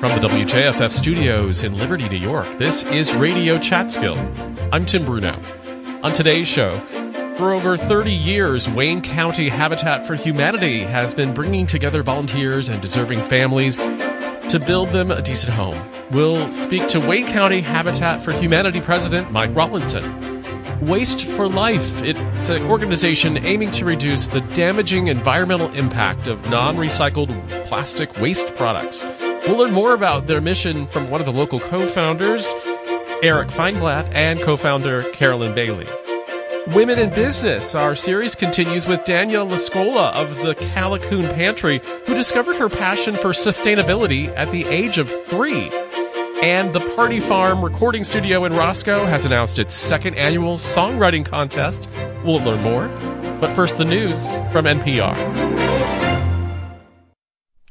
From the WJFF studios in Liberty, New York, this is Radio Chatskill. I'm Tim Bruno. On today's show, for over 30 years, Wayne County Habitat for Humanity has been bringing together volunteers and deserving families to build them a decent home. We'll speak to Wayne County Habitat for Humanity President Mike Rawlinson. Waste for Life. It's an organization aiming to reduce the damaging environmental impact of non recycled plastic waste products. We'll learn more about their mission from one of the local co founders, Eric Feinblatt, and co founder Caroline Baillie. Women in Business. Our series continues with Danielle Lascola of the Callicoon Pantry, who discovered her passion for sustainability at the age of three. And the Party Farm recording studio in Roscoe has announced its second annual songwriting contest. We'll learn more. But first, the news from NPR.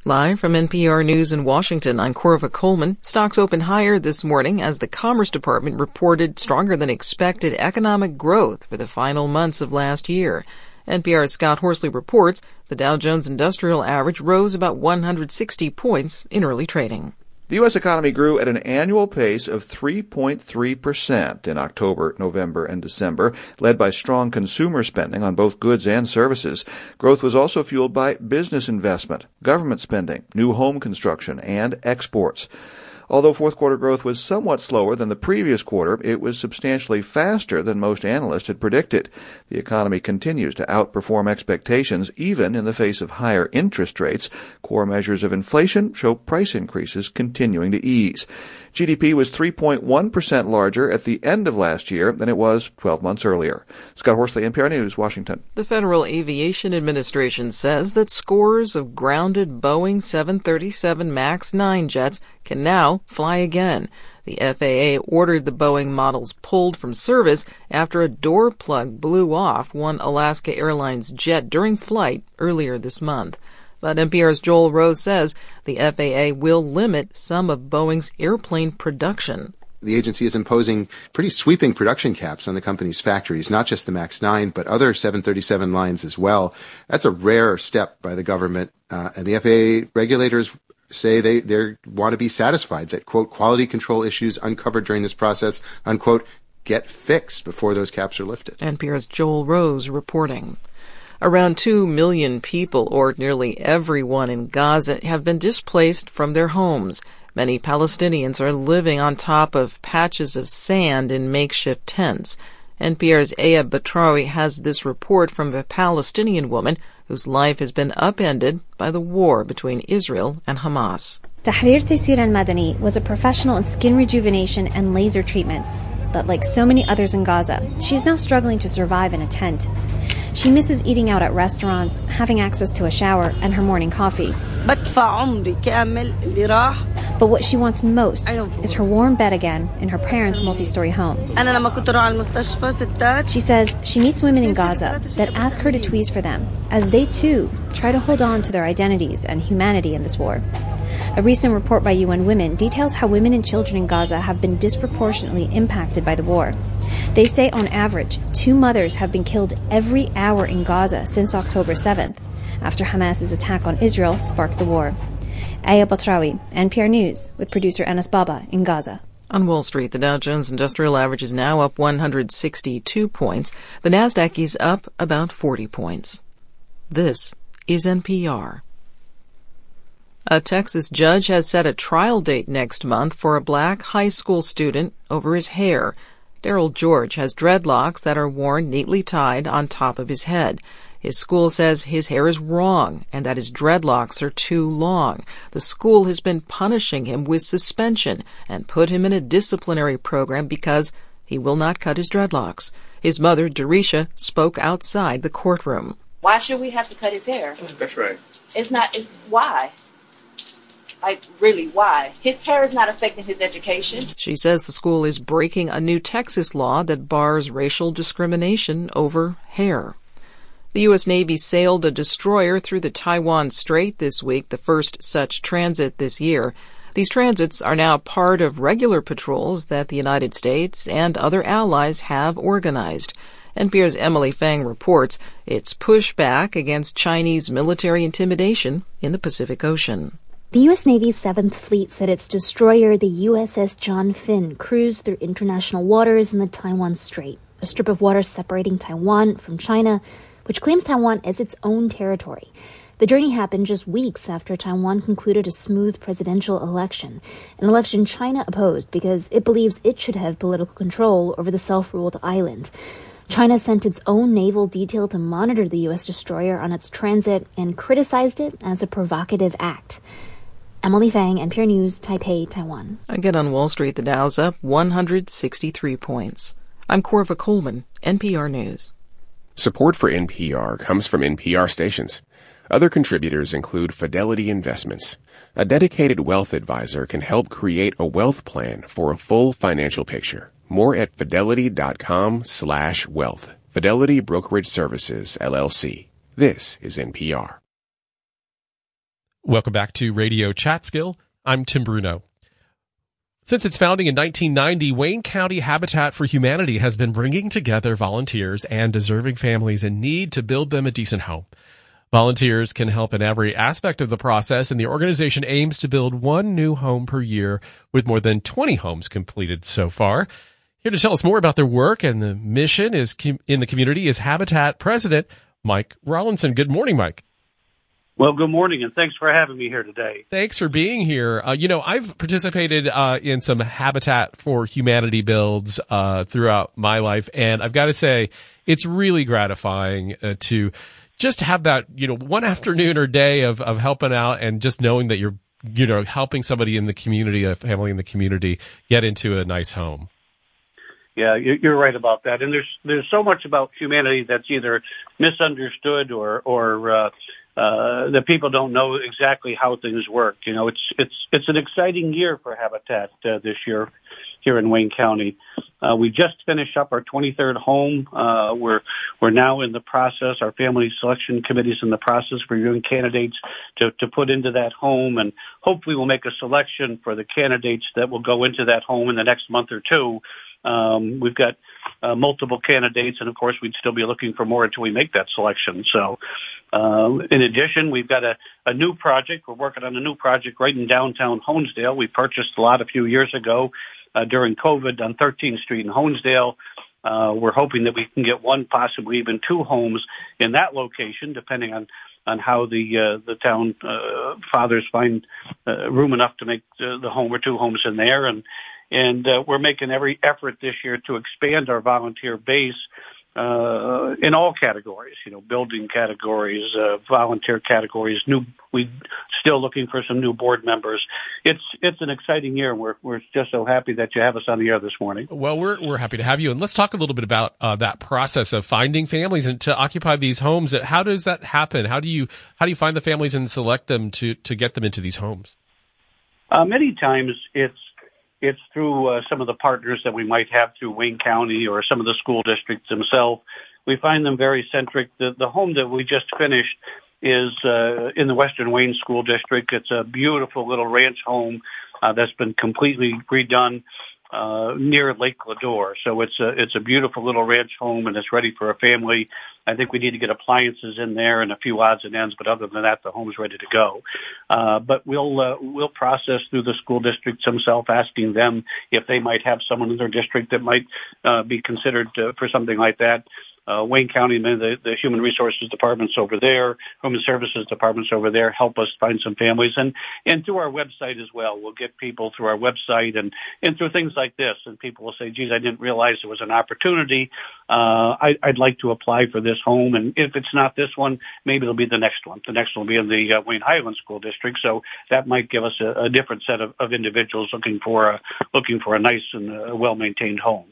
Live from NPR News in Washington, I'm Corva Coleman. Stocks opened higher this morning as the Commerce Department reported stronger than expected economic growth for the final months of last year. NPR's Scott Horsley reports the Dow Jones Industrial Average rose about 160 points in early trading. The U.S. economy grew at an annual pace of 3.3% in October, November, and December, led by strong consumer spending on both goods and services. Growth was also fueled by business investment, government spending, new home construction, and exports. Although fourth quarter growth was somewhat slower than the previous quarter, it was substantially faster than most analysts had predicted. The economy continues to outperform expectations even in the face of higher interest rates. Core measures of inflation show price increases continuing to ease. GDP was 3.1% larger at the end of last year than it was 12 months earlier. Scott Horsley, NPR News, Washington. The Federal Aviation Administration says that scores of grounded Boeing 737 MAX 9 jets can now fly again. The FAA ordered the Boeing models pulled from service after a door plug blew off one Alaska Airlines jet during flight earlier this month. But NPR's Joel Rose says the FAA will limit some of Boeing's airplane production. The agency is imposing pretty sweeping production caps on the company's factories, not just the MAX 9, but other 737 lines as well. That's a rare step by the government, uh, and the FAA regulators say they they want to be satisfied that quote quality control issues uncovered during this process unquote get fixed before those caps are lifted. NPR's Joel Rose reporting. Around 2 million people, or nearly everyone in Gaza, have been displaced from their homes. Many Palestinians are living on top of patches of sand in makeshift tents. NPR's Aya Batrawi has this report from a Palestinian woman whose life has been upended by the war between Israel and Hamas. Tahrir Taysir al-Madani was a professional in skin rejuvenation and laser treatments, but like so many others in Gaza, she's now struggling to survive in a tent. She misses eating out at restaurants, having access to a shower, and her morning coffee. But what she wants most is her warm bed again in her parents' multi story home. She says she meets women in Gaza that ask her to tweeze for them, as they too try to hold on to their identities and humanity in this war. A recent report by UN Women details how women and children in Gaza have been disproportionately impacted by the war. They say on average, two mothers have been killed every hour in Gaza since October 7th, after Hamas's attack on Israel sparked the war. Aya Batrawi, NPR News, with producer Anas Baba in Gaza. On Wall Street, the Dow Jones Industrial Average is now up 162 points. The Nasdaq is up about 40 points. This is NPR. A Texas judge has set a trial date next month for a black high school student over his hair. Darryl George has dreadlocks that are worn neatly tied on top of his head. His school says his hair is wrong and that his dreadlocks are too long. The school has been punishing him with suspension and put him in a disciplinary program because he will not cut his dreadlocks. His mother, Darresha, spoke outside the courtroom. Why should we have to cut his hair? That's right. It's not, it's why? Like, really, why? His hair is not affecting his education. She says the school is breaking a new Texas law that bars racial discrimination over hair. The U.S. Navy sailed a destroyer through the Taiwan Strait this week, the first such transit this year. These transits are now part of regular patrols that the United States and other allies have organized. NPR's Emily Feng reports its pushback against Chinese military intimidation in the Pacific Ocean. The U.S. Navy's 7th Fleet said its destroyer, the USS John Finn, cruised through international waters in the Taiwan Strait, a strip of water separating Taiwan from China, which claims Taiwan as its own territory. The journey happened just weeks after Taiwan concluded a smooth presidential election, an election China opposed because it believes it should have political control over the self-ruled island. China sent its own naval detail to monitor the U.S. destroyer on its transit and criticized it as a provocative act. Emily Feng, NPR News, Taipei, Taiwan. Again on Wall Street, the Dow's up 163 points. I'm Corva Coleman, NPR News. Support for NPR comes from NPR stations. Other contributors include Fidelity Investments. A dedicated wealth advisor can help create a wealth plan for a full financial picture. More at fidelity.com slash wealth. Fidelity Brokerage Services, LLC. This is NPR. Welcome back to Radio Chatskill. I'm Tim Bruno. Since its founding in 1990, Wayne County Habitat for Humanity has been bringing together volunteers and deserving families in need to build them a decent home. Volunteers can help in every aspect of the process, and the organization aims to build one new home per year with more than 20 homes completed so far. Here to tell us more about their work and the mission is in the community is Habitat President Mike Rollinson. Good morning, Mike. Well, good morning, and thanks for having me here today. Thanks for being here. Uh, you know, I've participated uh, in some Habitat for Humanity builds uh, throughout my life, and I've got to say, it's really gratifying uh, to just have that, you know, one afternoon or day of, of helping out and just knowing that you're, you know, helping somebody in the community, a family in the community, get into a nice home. Yeah, you're right about that. And there's there's so much about humanity that's either misunderstood or or uh, uh, that people don't know exactly how things work. You know, it's it's it's an exciting year for Habitat uh, this year here in Wayne County. Uh, we just finished up our 23rd home. Uh, we're we're now in the process. Our family selection committee is in the process reviewing candidates to to put into that home, and hopefully we'll make a selection for the candidates that will go into that home in the next month or two. Um, we've got uh, multiple candidates, and of course, we'd still be looking for more until we make that selection. So, uh, in addition, we've got a, a new project. We're working on a new project right in downtown Honesdale. We purchased a lot a few years ago uh, during COVID on 13th Street in Honesdale. Uh, we're hoping that we can get one, possibly even two homes in that location, depending on on how the uh, the town uh, fathers find uh, room enough to make uh, the home or two homes in there, and and uh, we're making every effort this year to expand our volunteer base uh, in all categories, you know, building categories, uh, volunteer categories. New, we still looking for some new board members. It's it's an exciting year. We're we're just so happy that you have us on the air this morning. Well, we're we're happy to have you, and let's talk a little bit about uh, that process of finding families and to occupy these homes. How does that happen? How do you how do you find the families and select them to to get them into these homes? Uh, many times it's it's through uh, some of the partners that we might have through Wayne County or some of the school districts themselves. We find them very centric. The, the home that we just finished is uh, in the Western Wayne School District. It's a beautiful little ranch home uh, that's been completely redone uh, near Lake Lodore. So it's a it's a beautiful little ranch home, and it's ready for a family. I think we need to get appliances in there and a few odds and ends, but other than that, the home's ready to go. Uh, but we'll uh, we'll process through the school districts themselves, asking them if they might have someone in their district that might uh, be considered uh, for something like that uh, Wayne County, and the, the human resources departments over there, human services departments over there help us find some families and, and through our website as well. We'll get people through our website and, and through things like this. And people will say, geez, I didn't realize there was an opportunity. Uh, I, I'd like to apply for this home. And if it's not this one, maybe it'll be the next one. The next one will be in the uh, Wayne Highland School District. So that might give us a, a different set of, of individuals looking for a, looking for a nice and well maintained home.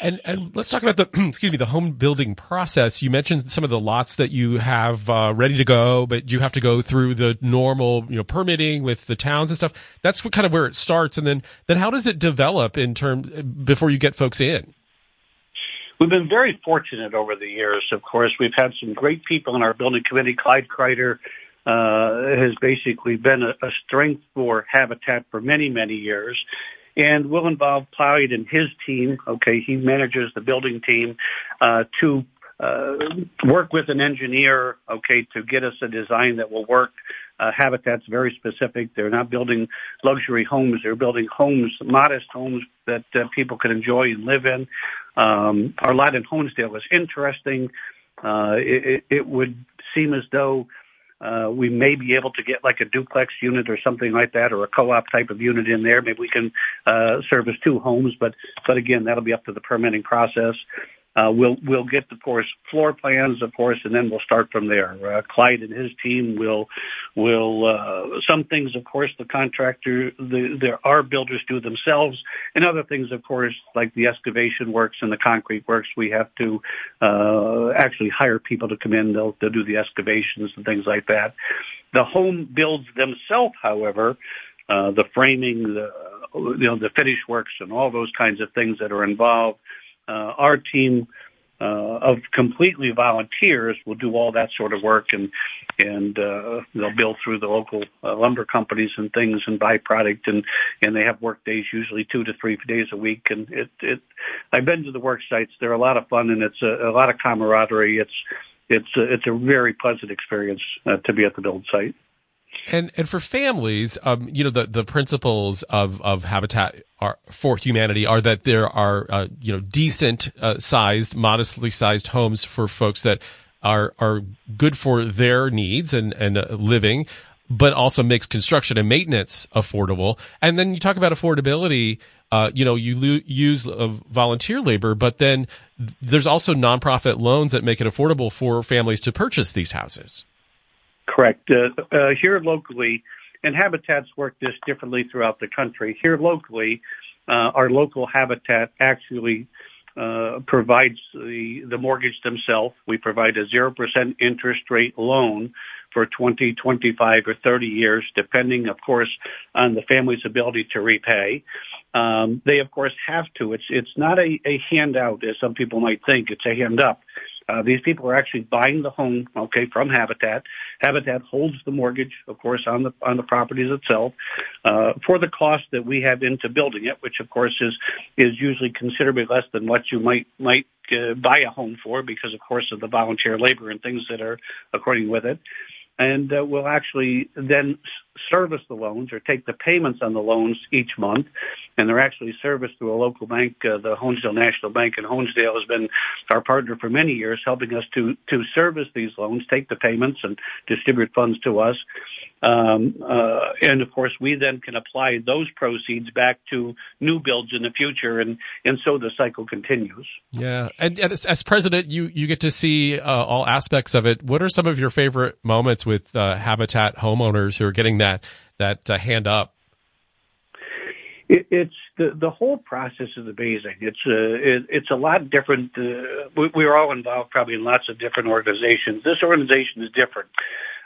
And and let's talk about the excuse me the home building process. You mentioned some of the lots that you have uh, ready to go, but you have to go through the normal you know permitting with the towns and stuff. That's what, kind of where it starts, and then then how does it develop in term before you get folks in? We've been very fortunate over the years. Of course, we've had some great people in our building committee. Clyde Kreider uh, has basically been a, a strength for Habitat for many many years and will involve Clyde and his team. Okay, he manages the building team uh, to uh, work with an engineer, okay, to get us a design that will work. Uh, Habitat's very specific. They're not building luxury homes. They're building homes, modest homes that uh, people can enjoy and live in. Um, our lot in Honesdale is interesting. Uh, it, it would seem as though uh, we may be able to get like a duplex unit or something like that, or a co-op type of unit in there. Maybe we can uh, service two homes, but but again, that'll be up to the permitting process. Uh, we'll we'll get, of course, floor plans, of course, and then we'll start from there. Uh, Clyde and his team will will uh, some things, of course, the contractor, the, there are builders do themselves, and other things, of course, like the excavation works and the concrete works, we have to uh, actually hire people to come in. They'll they'll do the excavations and things like that. The home builds themselves, however. Uh, the framing, the you know the finish works, and all those kinds of things that are involved our team uh, of completely volunteers will do all that sort of work and and uh, they'll build through the local uh, lumber companies and things and buy product and and they have work days usually two to three days a week and it it I've been to the work sites they're a lot of fun and it's a, a lot of camaraderie it's it's a, it's a very pleasant experience uh, to be at the build site. And and for families, um, you know, the, the principles of, of Habitat are, for Humanity are that there are, uh, you know, decent uh, sized, modestly sized homes for folks that are are good for their needs and and uh, living, but also makes construction and maintenance affordable. And then you talk about affordability. Uh, you know, you lo- use volunteer labor, but then there's also nonprofit loans that make it affordable for families to purchase these houses. Correct. Uh, uh, here locally, and habitats work this differently throughout the country. Here locally, uh, our local habitat actually provides the, the mortgage themselves. We provide a 0% interest rate loan for 20, 25, or 30 years, depending, of course, on the family's ability to repay. Um, they, of course, have to. It's it's not a, a handout, as some people might think. It's a hand up. Uh, these people are actually buying the home, okay, from Habitat. Habitat holds the mortgage, of course, on the on the properties itself uh, for the cost that we have into building it, which of course is is usually considerably less than what you might might uh, buy a home for because, of course, of the volunteer labor and things that are according with it and uh, will actually then service the loans or take the payments on the loans each month. And they're actually serviced through a local bank. Uh, the Honesdale National Bank in Honesdale has been our partner for many years, helping us to to service these loans, take the payments, and distribute funds to us. Um, uh, and of course, we then can apply those proceeds back to new builds in the future, and and so the cycle continues. Yeah, and, and as, as, president, you you get to see uh, all aspects of it. What are some of your favorite moments with uh, Habitat homeowners who are getting that that uh, hand up? It, it's the the whole process is amazing. It's a uh, it, it's a lot different. Uh, we, we are all involved probably in lots of different organizations. This organization is different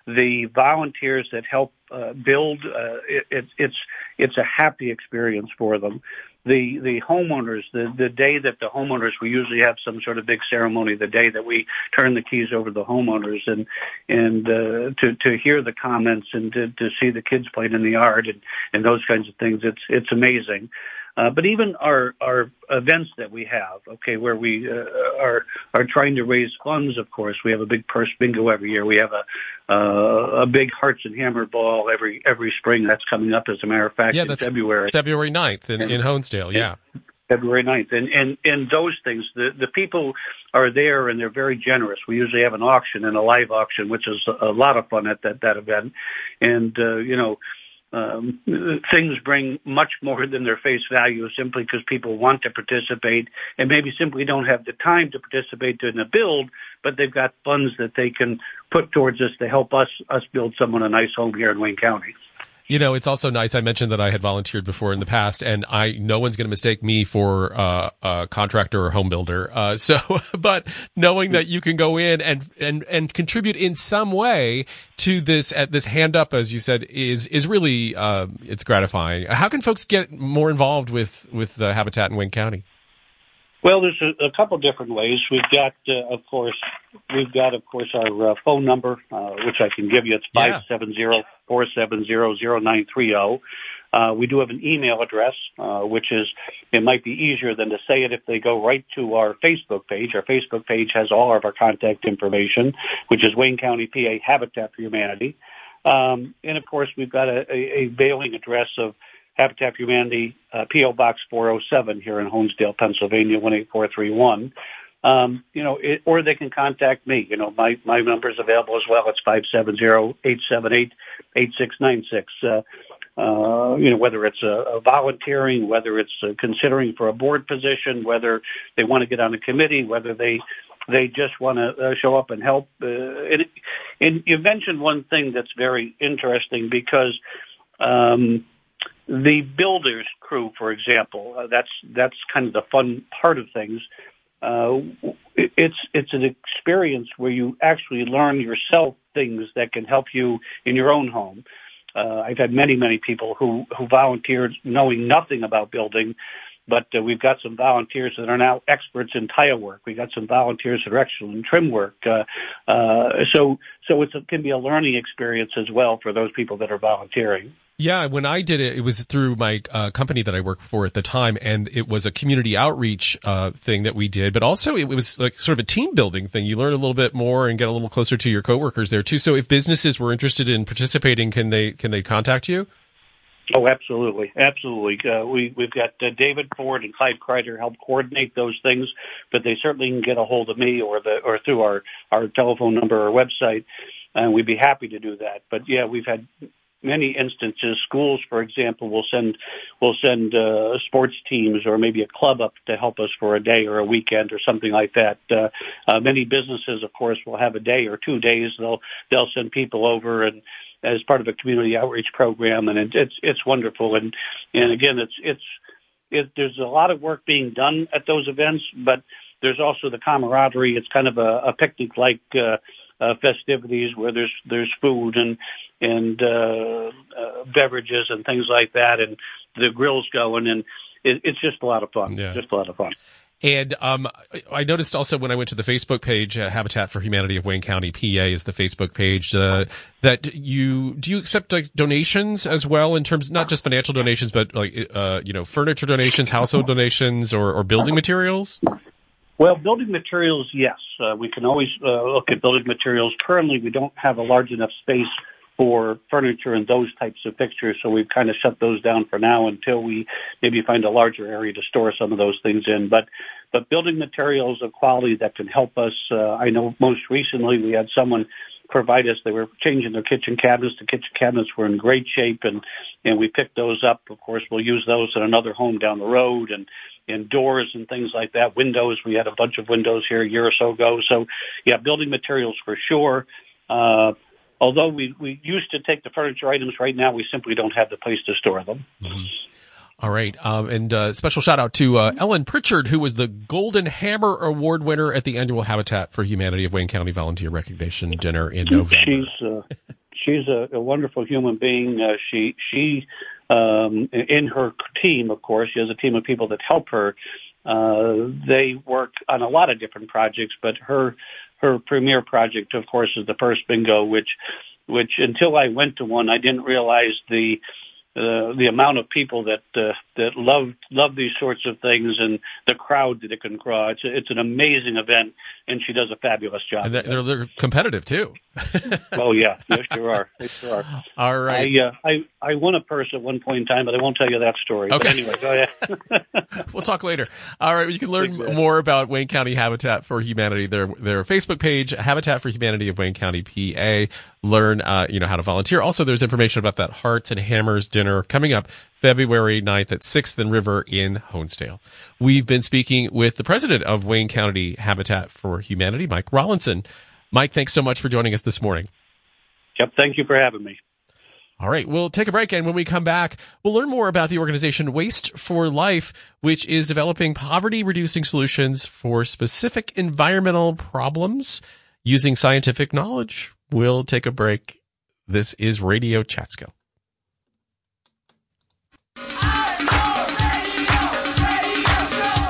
the volunteers that help uh, build. Uh, it, it, it's it's a happy experience for them. The the homeowners, the the day that the homeowners, we usually have some sort of big ceremony. The day that we turn the keys over to the homeowners, and and uh, to to hear the comments and to to see the kids playing in the yard and and those kinds of things, it's it's amazing. Uh, but even our our events that we have, okay, where we uh, are are trying to raise funds. Of course, we have a big purse bingo every year. We have a uh, a big hearts and hammer ball every every spring. That's coming up, as a matter of fact, yeah, in that's February. February 9th in, in Honesdale. Yeah. February 9th. And, and, and those things, the, the people are there and they're very generous. We usually have an auction and a live auction, which is a lot of fun at that, that event. And, uh, you know, um, things bring much more than their face value simply because people want to participate and maybe simply don't have the time to participate in a build, but they've got funds that they can put towards us to help us us build someone a nice home here in Wayne County. You know, it's also nice. I mentioned that I had volunteered before in the past, and I no one's going to mistake me for uh, a contractor or home builder. Uh, so, but knowing that you can go in and and and contribute in some way to this at this hand up, as you said, is is really uh, it's gratifying. How can folks get more involved with with the Habitat in Wayne County? Well, there's a, a couple different ways. We've got, uh, of course, we've got, of course, our uh, phone number, uh, which I can give you. It's five seven zero four seven zero zero nine three zero. Uh, we do have an email address, uh, which is, it might be easier than to say it if they go right to our Facebook page. Our Facebook page has all of our contact information, which is Wayne County, PA Habitat for Humanity. Um, and of course, we've got a, a, a mailing address of Habitat for Humanity, uh, P.O. Box 407 here in Honesdale, Pennsylvania, 18431. Um, you know, it, or they can contact me. You know, my, my number is available as well. It's 570-878-8696. Uh, uh, you know, whether it's a, a volunteering, whether it's uh, considering for a board position, whether they want to get on a committee, whether they they just want to uh, show up and help. Uh, and, and you mentioned one thing that's very interesting because um, the builders crew, for example, uh, that's that's kind of the fun part of things. Uh, it's it's an experience where you actually learn yourself things that can help you in your own home. Uh, I've had many many people who who volunteered knowing nothing about building, but uh, we've got some volunteers that are now experts in tile work. We've got some volunteers that are excellent in trim work. Uh, uh, so so it can be a learning experience as well for those people that are volunteering. Yeah, when I did it, it was through my uh, company that I worked for at the time, and it was a community outreach uh, thing that we did. But also, it was like sort of a team building thing. You learn a little bit more and get a little closer to your coworkers there too. So, if businesses were interested in participating, can they can they contact you? Oh, absolutely, absolutely. Uh, we we've got uh, David Ford and Clyde Kreider help coordinate those things, but they certainly can get a hold of me or the or through our our telephone number or website, and we'd be happy to do that. But yeah, we've had many instances, schools, for example, will send will send uh, sports teams or maybe a club up to help us for a day or a weekend or something like that. Uh, uh, many businesses, of course, will have a day or two days. They'll they'll send people over and as part of a community outreach program, and it, it's it's wonderful. And and again, it's it's it, there's a lot of work being done at those events, but there's also the camaraderie. It's kind of a, a picnic like. Uh, uh, festivities where there's there's food and and uh, uh, beverages and things like that, and the grills going, and it, it's just a lot of fun. Yeah. Just a lot of fun. And um, I noticed also when I went to the Facebook page, uh, Habitat for Humanity of Wayne County, PA, is the Facebook page. Uh, that you do you accept like donations as well in terms not just financial donations, but like uh, you know furniture donations, household donations, or, or building materials. Well, building materials, yes. Uh, we can always uh, look at building materials. Currently, we don't have a large enough space for furniture and those types of fixtures, so we've kind of shut those down for now until we maybe find a larger area to store some of those things in. But but building materials of quality that can help us. Uh, I know most recently we had someone provide us. They were changing their kitchen cabinets. The kitchen cabinets were in great shape, and and we picked those up. Of course, we'll use those in another home down the road, and in doors and things like that. Windows, we had a bunch of windows here a year or so ago. So, yeah, building materials for sure. Uh, although we, we used to take the furniture items, right now we simply don't have the place to store them. Mm-hmm. All right. Um, and uh, special shout out to uh, Ellen Pritchard, who was the Golden Hammer Award winner at the annual Habitat for Humanity of Wayne County Volunteer Recognition Dinner in November. She's uh, she's a, a, wonderful human being. Uh, she she um, in her team, of course, she has a team of people that help her. Uh, they work on a lot of different projects, but her her premier project, of course, is the purse bingo, which which until I went to one, I didn't realize the uh, the amount of people that uh, that love love these sorts of things and the crowd that it can draw. It's it's an amazing event, and she does a fabulous job. And they're, they're competitive too. oh yeah, yes, sure are. They sure are. All right. I, uh, I I won a purse at one point in time, but I won't tell you that story. Okay. But anyway, go ahead. we'll talk later. All right. You can learn more about Wayne County Habitat for Humanity. Their their Facebook page, Habitat for Humanity of Wayne County, PA. Learn uh, you know how to volunteer. Also, there's information about that Hearts and Hammers dinner coming up February 9th at 6th and River in Honesdale. We've been speaking with the president of Wayne County Habitat for Humanity, Mike Rollinson. Mike, thanks so much for joining us this morning. Yep, thank you for having me. All right, we'll take a break, and when we come back, we'll learn more about the organization Waste for Life, which is developing poverty reducing solutions for specific environmental problems using scientific knowledge. We'll take a break. This is Radio Chatskill.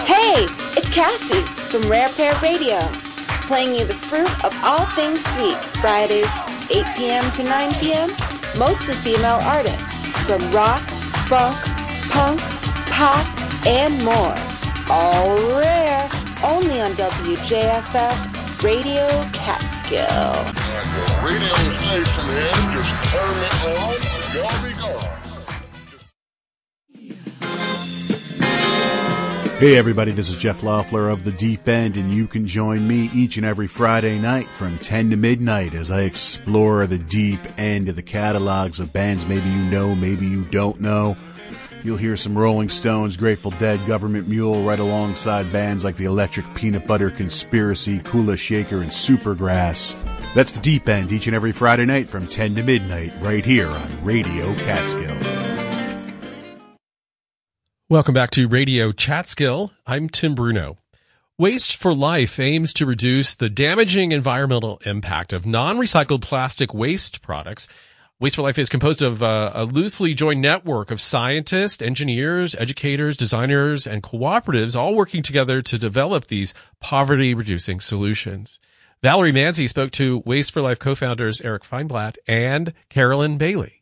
Hey, it's Cassie from Rare Pair Radio playing you the fruit of all things sweet, Fridays, 8 p.m. to 9 p.m., mostly female artists, from rock, funk, punk, pop, and more. All rare, only on WJFF Radio Catskill. Radio station here, just turn it on, Hey everybody, this is Jeff Loeffler of The Deep End and you can join me each and every Friday night from 10 to midnight as I explore the deep end of the catalogs of bands maybe you know, maybe you don't know. You'll hear some Rolling Stones, Grateful Dead, Government Mule right alongside bands like the Electric Peanut Butter Conspiracy, Kula Shaker, and Supergrass. That's The Deep End each and every Friday night from 10 to midnight right here on Radio Catskill. Welcome back to Radio Chatskill. I'm Tim Bruno. Waste for Life aims to reduce the damaging environmental impact of non-recycled plastic waste products. Waste for Life is composed of uh, a loosely joined network of scientists, engineers, educators, designers, and cooperatives all working together to develop these poverty reducing solutions. Valerie Manzi spoke to Waste for Life co-founders Eric Feinblatt and Caroline Baillie.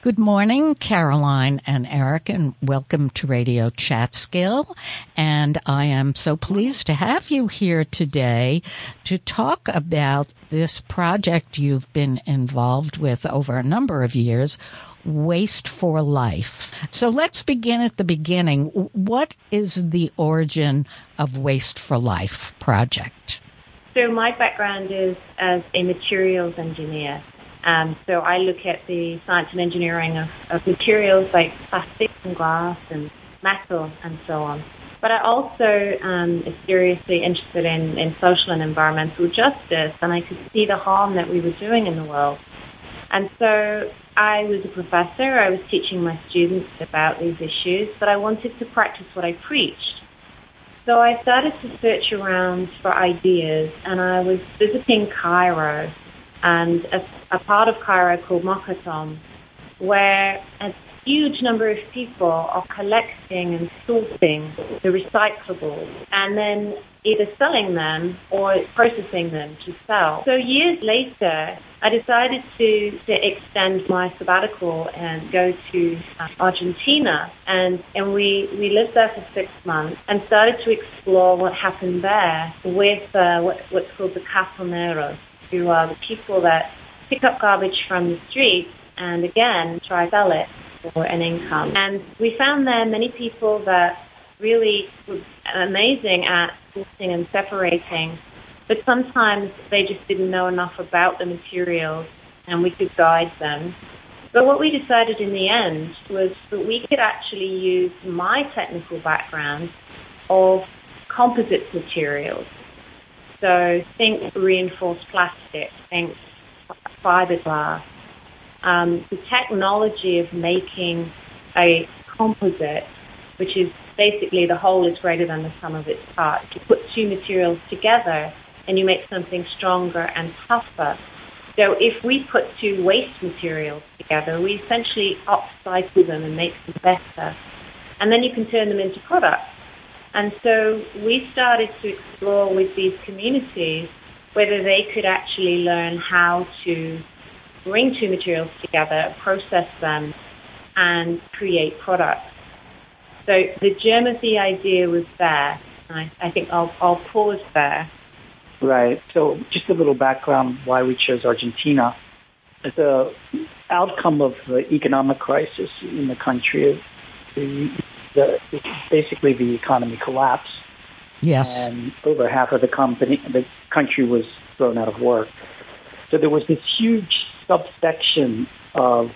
Good morning, Caroline and Eric, and welcome to Radio Chatskill. And I am so pleased to have you here today to talk about this project you've been involved with over a number of years, Waste for Life. So let's begin at the beginning. What is the origin of Waste for Life project? So my background is as a materials engineer. Um, so I look at the science and engineering of, of materials like plastic and glass and metal and so on. But I also um, is seriously interested in, in social and environmental justice, and I could see the harm that we were doing in the world. And so I was a professor. I was teaching my students about these issues, but I wanted to practice what I preached. So I started to search around for ideas, and I was visiting Cairo and a part of Cairo called Mokattam, where a huge number of people are collecting and sorting the recyclables and then either selling them or processing them to sell. So years later, I decided to, to extend my sabbatical and go to uh, Argentina. And, and we, we lived there for six months and started to explore what happened there with uh, what, what's called the Cartoneros to uh, the people that pick up garbage from the streets and again try sell it for an income. And we found there many people that really were amazing at sorting and separating, but sometimes they just didn't know enough about the materials and we could guide them. But what we decided in the end was that we could actually use my technical background of composite materials so think reinforced plastic, think fiberglass. Um, the technology of making a composite, which is basically the whole is greater than the sum of its parts. You put two materials together and you make something stronger and tougher. So if we put two waste materials together, we essentially upcycle them and make them better. And then you can turn them into products. And so we started to explore with these communities whether they could actually learn how to bring two materials together, process them, and create products. So the germ of the idea was there. I, I think I'll, I'll pause there. Right. So just a little background why we chose Argentina. The outcome of the economic crisis in the country, the the basically the economy collapsed. Yes. And over half of the company, the country was thrown out of work. So there was this huge subsection of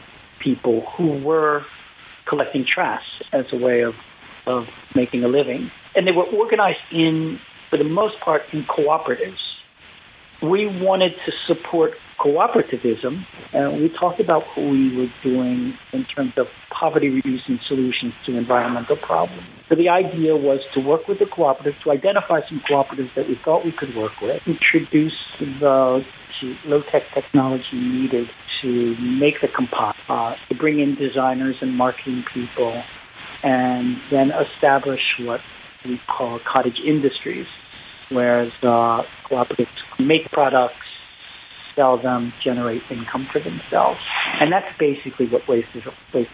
people who were collecting trash as a way of of making a living, and they were organized in, for the most part, in cooperatives. We wanted to support cooperativism, and we talked about what we were doing in terms of poverty reducing solutions to environmental problems. So the idea was to work with the cooperatives, to identify some cooperatives that we thought we could work with, introduce the low-tech technology needed to make the composite, uh, to bring in designers and marketing people, and then establish what we call cottage industries, where the cooperatives make products sell them, generate income for themselves. And that's basically what waste is,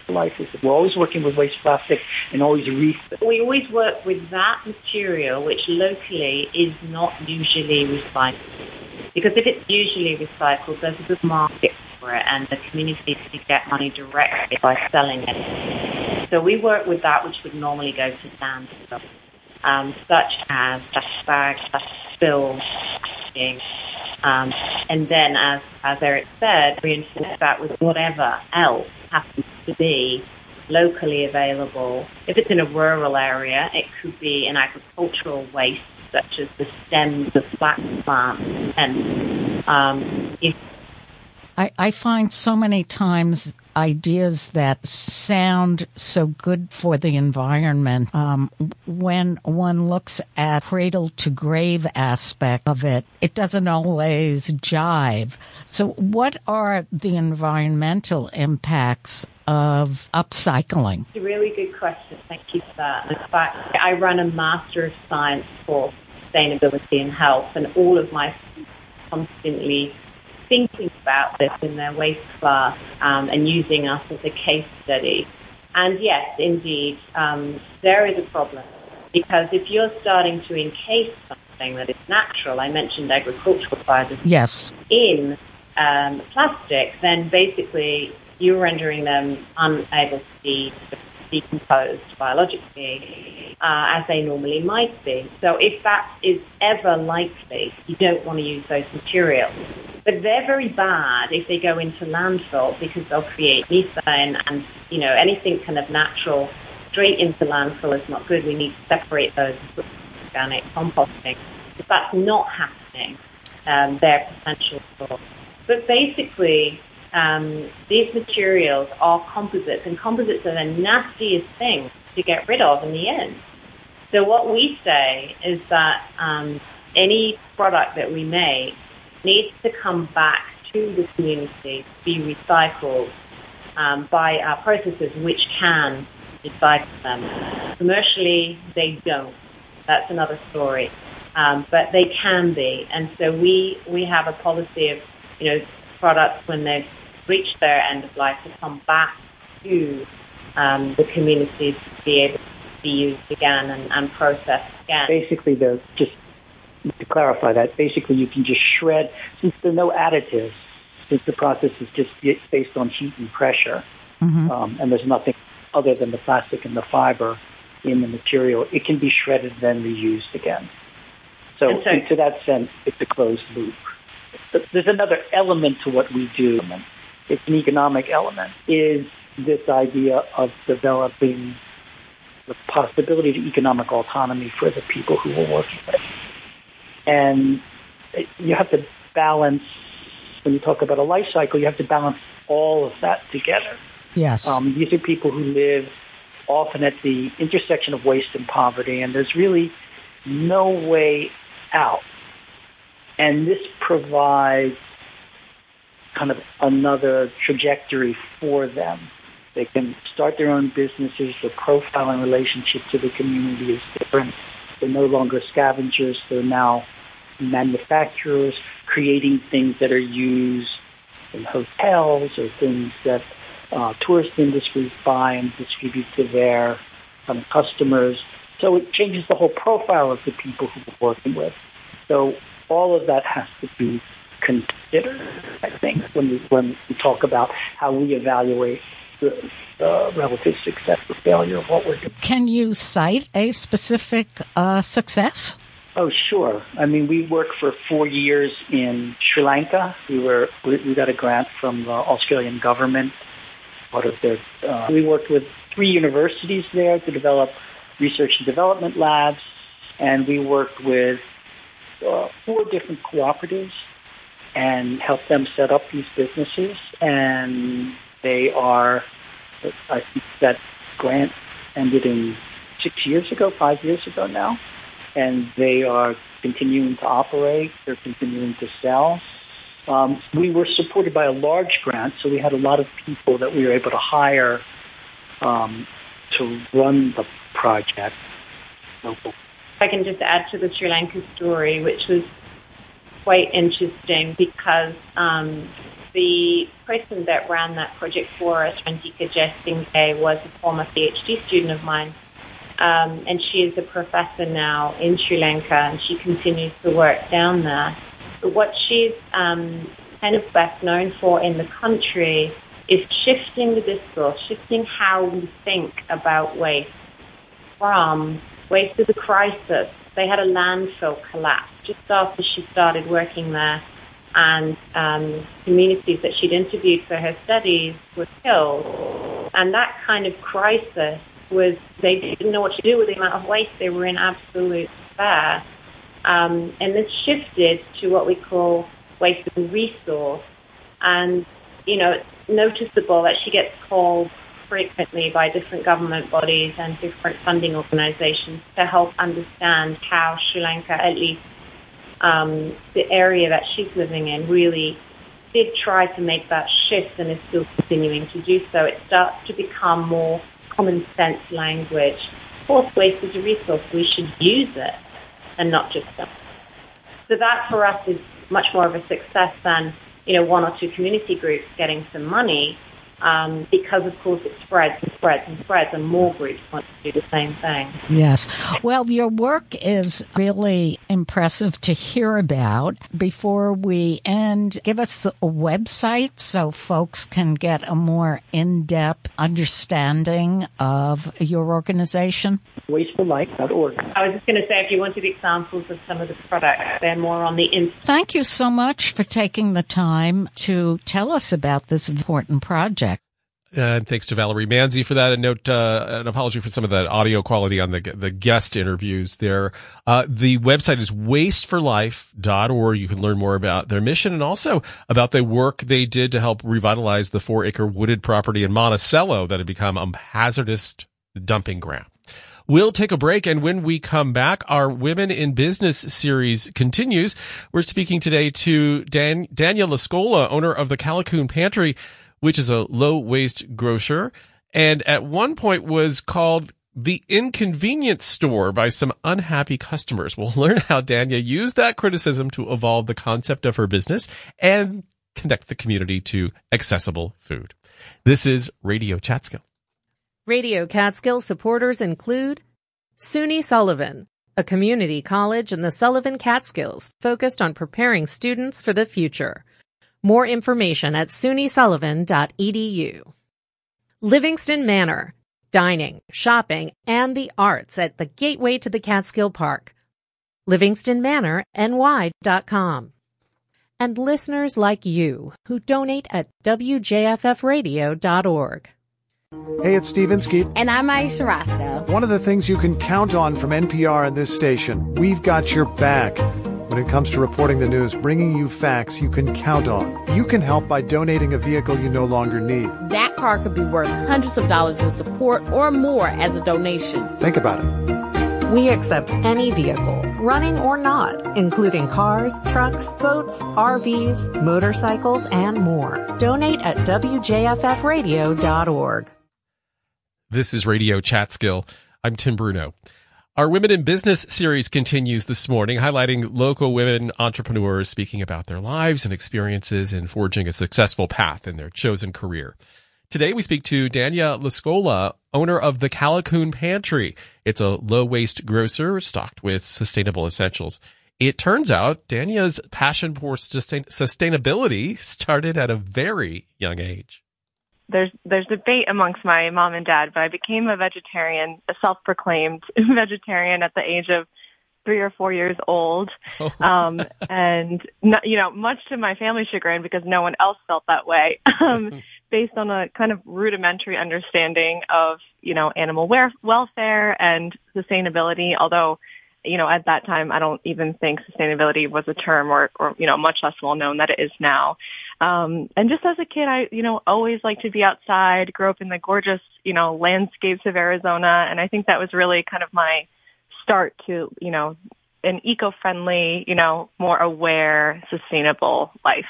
life is. We're always working with waste plastic and always re- We always work with that material which locally is not usually recycled. Because if it's usually recycled, there's a good market for it and the community can get money directly by selling it. So we work with that which would normally go to landfill, um, such as plastic bags, spills, um, and then, as, as Eric said, reinforce that with whatever else happens to be locally available. If it's in a rural area, it could be an agricultural waste, such as the stems of flax plants. And um, if I, I find so many times ideas that sound so good for the environment um, when one looks at cradle to grave aspect of it it doesn't always jive so what are the environmental impacts of upcycling It's a really good question. Thank you for that. In fact, I run a Master of Science for Sustainability and Health, and all of my constantly thinking about this in their waste class um, and using us as a case study. And yes, indeed, um, there is a problem because if you're starting to encase something that is natural, I mentioned agricultural fibers yes in um, plastic, then basically you're rendering them unable to be decomposed biologically uh, as they normally might be. So if that is ever likely, you don't want to use those materials. But they're very bad if they go into landfill because they'll create methane and, you know, anything kind of natural straight into landfill is not good. We need to separate those organic composting. If that's not happening, um, their potential for. But basically, um, these materials are composites, and composites are the nastiest thing to get rid of in the end. So what we say is that um, any product that we make needs to come back to the community to be recycled um, by our processes, which can recycle them. Commercially, they don't. That's another story. Um, but they can be, and so we we have a policy of you know products when they've reached their end of life to come back to um, the community to be able to be used again and, and processed again. Basically, the just to clarify that, basically you can just shred since there are no additives, since the process is just based on heat and pressure, Mhm. um, and there's nothing other than the plastic and the fiber in the material. It can be shredded then reused again. So, so- to that sense, it's a closed loop. But there's another element to what we do. It's an economic element. Is this idea of developing the possibility of economic autonomy for the people who we're working with. And you have to balance, when you talk about a life cycle, you have to balance all of that together. yes Um, these are people who live often at the intersection of waste and poverty, and there's really no way out. And this provides kind of another trajectory for them. They can start their own businesses. The profile and relationship to the community is different. They're no longer scavengers. They're now manufacturers, creating things that are used in hotels or things that uh, tourist industries buy and distribute to their um, customers. So it changes the whole profile of the people who we're working with. So all of that has to be considered, I think, when we, when we talk about how we evaluate the, relative success or failure of what we're doing. Can you cite a specific uh, success? Oh, sure. I mean, we worked for four years in Sri Lanka. We were we, got a grant from the Australian government. Part of their, uh, we worked with three universities there to develop research and development labs, and we worked with uh, four different cooperatives and helped them set up these businesses. And they are, I think that grant ended in six years ago, five years ago now and they are continuing to operate. They're continuing to sell. Um, we were supported by a large grant, so we had a lot of people that we were able to hire um, to run the project. I can just add to the Sri Lanka story, which was quite interesting because um, the person that ran that project for us, Rantika Jesinghe, was a former PhD student of mine. Um, and she is a professor now in Sri Lanka, and she continues to work down there. But what she's um, kind of best known for in the country is shifting the discourse, shifting how we think about waste from waste as a crisis. They had a landfill collapse just after she started working there, and um, communities that she'd interviewed for her studies were killed. And that kind of crisis was they didn't know what to do with the amount of waste. They were in absolute despair. Um, and this shifted to what we call waste and resource. And, you know, it's noticeable that she gets called frequently by different government bodies and different funding organizations to help understand how Sri Lanka, at least um, the area that she's living in, really did try to make that shift and is still continuing to do so. It starts to become more common sense language. Force waste is a resource. We should use it and not just dump. So that for us is much more of a success than you know one or two community groups getting some money um, because of course it spreads and spreads and spreads, and more groups want to do the same thing. Yes. Well, your work is really impressive to hear about. Before we end, give us a website so folks can get a more in depth understanding of your organization. Wasteforlife.org. I was just going to say, if you wanted examples of some of the products, they're more on the in. Thank you so much for taking the time to tell us about this important project. And thanks to Valerie Manzi for that. A note, uh, an apology for some of that audio quality on the the guest interviews there. Uh, the website is wasteforlife.org. You can learn more about their mission and also about the work they did to help revitalize the four acre wooded property in Monticello that had become a hazardous dumping ground. We'll take a break, and when we come back, our Women in Business series continues. We're speaking today to Dan, Dania Lascola, owner of the Callicoon Pantry, which is a low waste grocer, and at one point was called the inconvenience store by some unhappy customers. We'll learn how Dania used that criticism to evolve the concept of her business and connect the community to accessible food. This is Radio Chatskill. Radio Catskill supporters include SUNY Sullivan, a community college in the Sullivan Catskills focused on preparing students for the future. More information at sunysullivan.edu. Livingston Manor, dining, shopping, and the arts at the gateway to the Catskill Park. LivingstonManorNY.com. And listeners like you who donate at WJFFradio.org. Hey, it's Steve Inskeep. And I'm Ayesha Rascoe. One of the things you can count on from NPR and this station, we've got your back. When it comes to reporting the news, bringing you facts you can count on. You can help by donating a vehicle you no longer need. That car could be worth hundreds of dollars in support or more as a donation. Think about it. We accept any vehicle, running or not, including cars, trucks, boats, RVs, motorcycles, and more. Donate at WJFFradio.org. This is Radio Chatskill. I'm Tim Bruno. Our Women in Business series continues this morning, highlighting local women entrepreneurs speaking about their lives and experiences in forging a successful path in their chosen career. Today we speak to Dania Lascola, owner of the Callicoon Pantry. It's a low waste grocer stocked with sustainable essentials. It turns out Dania's passion for sustain- sustainability started at a very young age there's there's debate amongst my mom and dad, but I became a vegetarian, a self-proclaimed vegetarian at the age of three or four years old, oh. um, and not, you know, much to my family's chagrin because no one else felt that way. Um, based on a kind of rudimentary understanding of you know animal welfare and sustainability, although you know, at that time, I don't even think sustainability was a term or, or, you know, much less well known that it is now. Um, and just as a kid, I, you know, always liked to be outside, grew up in the gorgeous, you know, landscapes of Arizona. And I think that was really kind of my start to, you know, an eco-friendly, you know, more aware, sustainable life.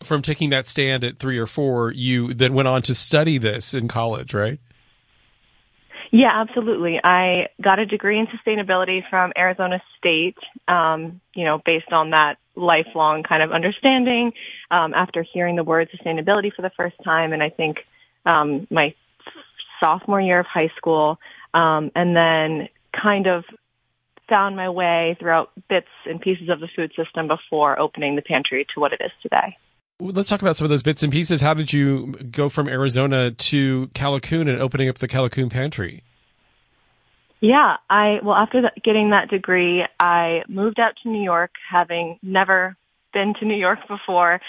From taking that stand at three or four, you then went on to study this in college, right? Yeah, absolutely. I got a degree in sustainability from Arizona State, um, you know, based on that lifelong kind of understanding um, after hearing the word sustainability for the first time. And I think um, my sophomore year of high school, um, and then kind of found my way throughout bits and pieces of the food system before opening the pantry to what it is today. Let's talk about some of those bits and pieces. How did you go from Arizona to Callicoon and opening up the Callicoon Pantry? Yeah, I well after the, getting that degree, I moved out to New York, having never been to New York before,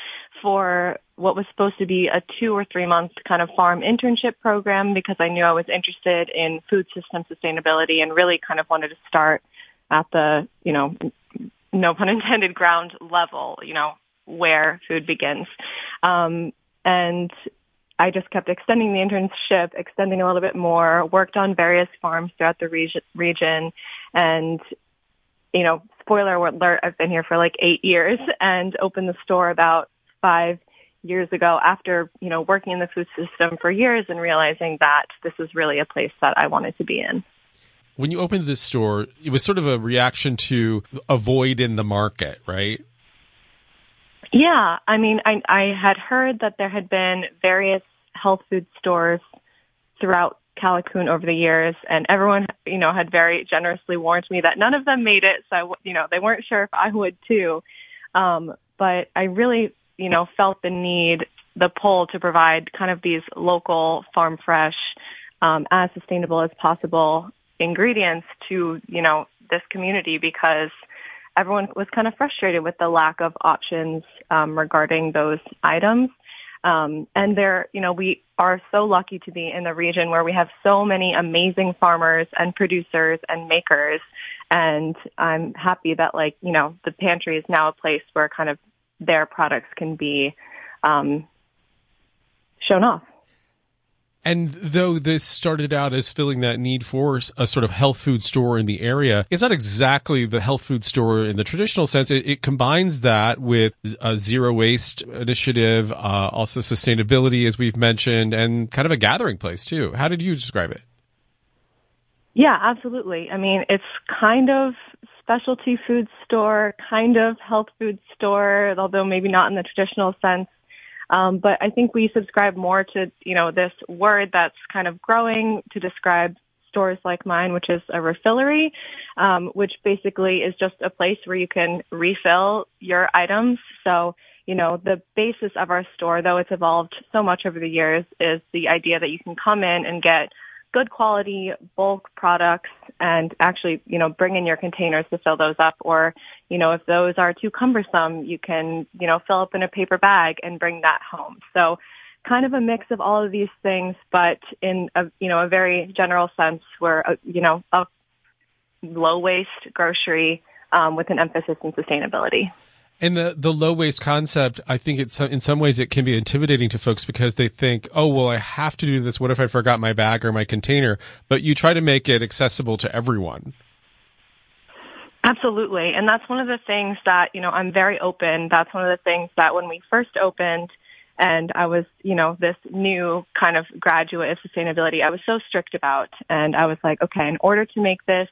for what was supposed to be a two or three month kind of farm internship program because I knew I was interested in food system sustainability and really kind of wanted to start at the you know no pun intended ground level, you know where food begins. Um, and I just kept extending the internship, extending a little bit more, worked on various farms throughout the region, region and, you know, spoiler alert, I've been here for like eight years and opened the store about five years ago after, you know, working in the food system for years and realizing that this is really a place that I wanted to be in. When you opened this store, it was sort of a reaction to a void in the market, right? Yeah, I mean, I, I had heard that there had been various health food stores throughout Callicoon over the years, and everyone, you know, had very generously warned me that none of them made it. So, you know, they weren't sure if I would too. Um, but I really, you know, felt the need, the pull to provide kind of these local farm fresh, um, as sustainable as possible ingredients to, you know, this community because everyone was kind of frustrated with the lack of options um, regarding those items. Um, and there, you know, we are so lucky to be in the region where we have so many amazing farmers and producers and makers. And I'm happy that, like, you know, the pantry is now a place where kind of their products can be um, shown off. And though this started out as filling that need for a sort of health food store in the area, it's not exactly the health food store in the traditional sense. It, it combines that with a zero waste initiative, uh, also sustainability, as we've mentioned, and kind of a gathering place too. How did you describe it? Yeah, absolutely. I mean, it's kind of specialty food store, kind of health food store, although maybe not in the traditional sense. Um, but I think we subscribe more to, you know, this word that's kind of growing to describe stores like mine, which is a refillery, um, which basically is just a place where you can refill your items. So, you know, the basis of our store, though it's evolved so much over the years, is the idea that you can come in and get good quality bulk products and actually, you know, bring in your containers to fill those up. Or, you know, if those are too cumbersome, you can, you know, fill up in a paper bag and bring that home. So kind of a mix of all of these things, but in a, you know, a very general sense, we're, a, you know, a low waste grocery um, with an emphasis in sustainability. And the, the low waste concept, I think it's in some ways it can be intimidating to folks because they think, oh, well, I have to do this. What if I forgot my bag or my container? But you try to make it accessible to everyone. Absolutely. And that's one of the things that, you know, I'm very open. That's one of the things that when we first opened and I was, you know, this new kind of graduate of sustainability, I was so strict about. And I was like, okay, in order to make this,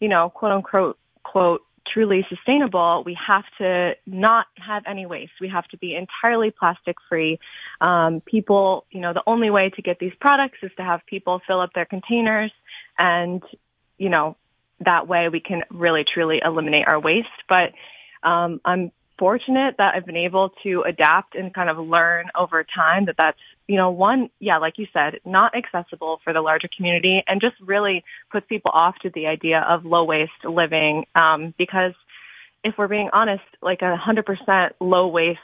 you know, quote unquote, quote, truly sustainable, we have to not have any waste. We have to be entirely plastic free. Um, people, you know, the only way to get these products is to have people fill up their containers and, you know, that way we can really truly eliminate our waste. But um, I'm fortunate that I've been able to adapt and kind of learn over time that that's, you know, one, yeah, like you said, not accessible for the larger community and just really puts people off to the idea of low waste living. Um, because if we're being honest, like a hundred percent low waste,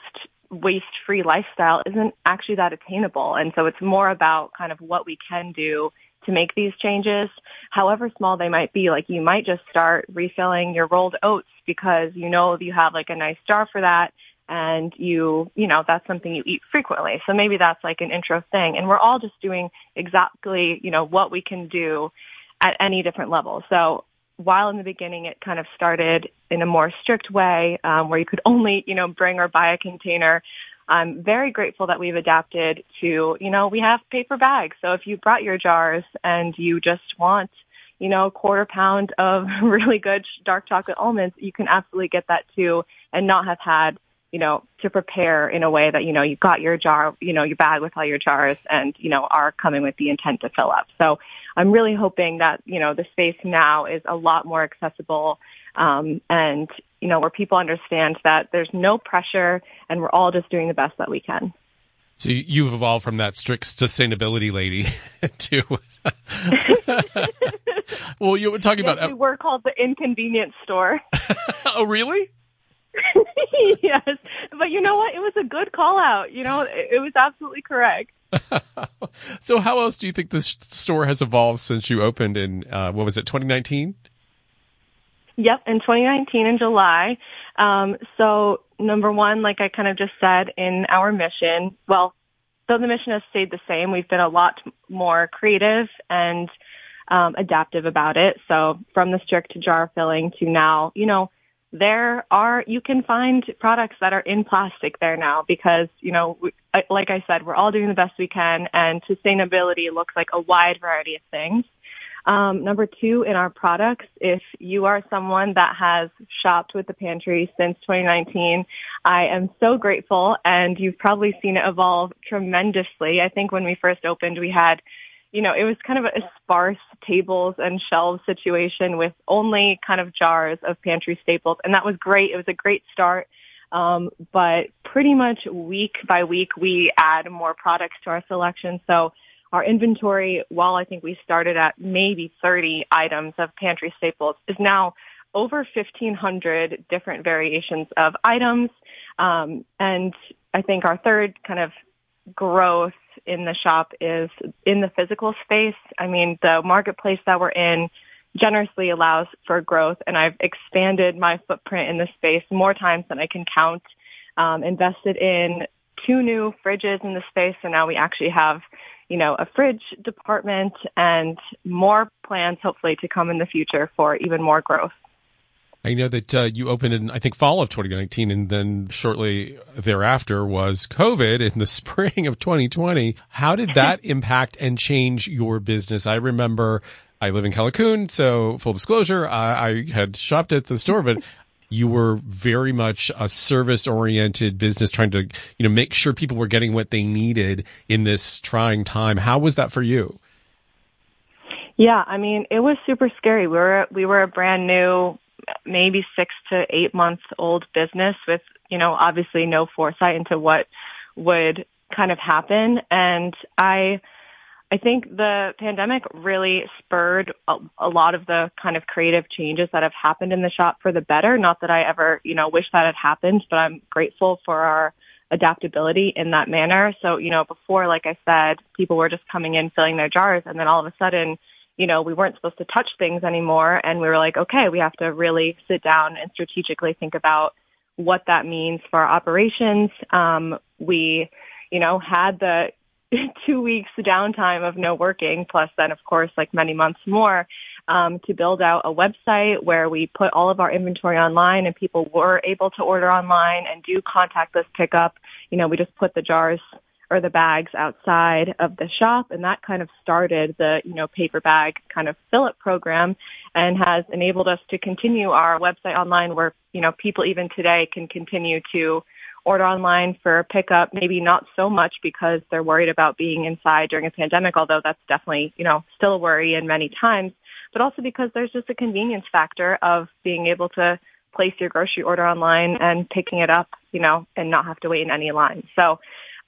waste free lifestyle isn't actually that attainable. And so it's more about kind of what we can do to make these changes, however small they might be. Like you might just start refilling your rolled oats because you know you have like a nice jar for that and you, you know, that's something you eat frequently. So maybe that's like an intro thing. And we're all just doing exactly, you know, what we can do at any different level. So while in the beginning it kind of started in a more strict way, um, where you could only, you know, bring or buy a container, I'm very grateful that we've adapted to, you know, we have paper bags. So if you brought your jars and you just want, you know, a quarter pound of really good dark chocolate almonds, you can absolutely get that too and not have had, you know, to prepare in a way that, you know, you got your jar, you know, your bag with all your jars and, you know, are coming with the intent to fill up. So I'm really hoping that, you know, the space now is a lot more accessible um, and you know where people understand that there's no pressure and we're all just doing the best that we can. So you've evolved from that strict sustainability lady to. well, you were talking yes, about. We were called the inconvenience store. oh, really? yes, but you know what? It was a good call out. You know, it, it was absolutely correct. so, how else do you think this store has evolved since you opened in uh, what was it, 2019? Yep, in 2019 in July. Um, so number one, like I kind of just said in our mission, well, though the mission has stayed the same, we've been a lot more creative and um, adaptive about it. So from the strict jar filling to now, you know, there are, you can find products that are in plastic there now because, you know, like I said, we're all doing the best we can and sustainability looks like a wide variety of things. Um, number two, in our products, if you are someone that has shopped with the pantry since 2019, I am so grateful and you've probably seen it evolve tremendously. I think when we first opened, we had, you know, it was kind of a sparse tables and shelves situation with only kind of jars of pantry staples. And that was great. It was a great start. Um, but pretty much week by week, we add more products to our selection. So our inventory, while I think we started at maybe 30 items of pantry staples, is now over 1,500 different variations of items. Um, and I think our third kind of growth in the shop is in the physical space. I mean, the marketplace that we're in generously allows for growth, and I've expanded my footprint in the space more times than I can count. Um, invested in two new fridges in the space, so now we actually have you know, a fridge department and more plans hopefully to come in the future for even more growth. I know that uh, you opened in, I think, fall of 2019, and then shortly thereafter was COVID in the spring of 2020. How did that impact and change your business? I remember I live in Callicoon, so full disclosure, I, I had shopped at the store, but you were very much a service oriented business trying to, you know, make sure people were getting what they needed in this trying time. How was that for you? Yeah, I mean, it was super scary. We were we were a brand new maybe 6 to 8 month old business with, you know, obviously no foresight into what would kind of happen and I I think the pandemic really spurred a, a, lot of the kind of creative changes that have happened in the shop for the better. Not that I ever, you know, wish that had happened, but I'm grateful for our adaptability in that manner. So, you know, before, like I said, people were just coming in, filling their jars, and then all of a sudden, you know, we weren't supposed to touch things anymore. And we were like, okay, we have to really sit down and strategically think about what that means for our operations. Um, we, you know, had the two weeks downtime of no working, plus then, of course, like many months more, um, to build out a website where we put all of our inventory online and people were able to order online and do contactless pickup. You know, we just put the jars or the bags outside of the shop and that kind of started the, you know, paper bag kind of fill up program and has enabled us to continue our website online where, you know, people even today can continue to order online for pickup, maybe not so much because they're worried about being inside during a pandemic, although that's definitely, you know, still a worry in many times, but also because there's just a convenience factor of being able to place your grocery order online and picking it up, you know, and not have to wait in any line. So,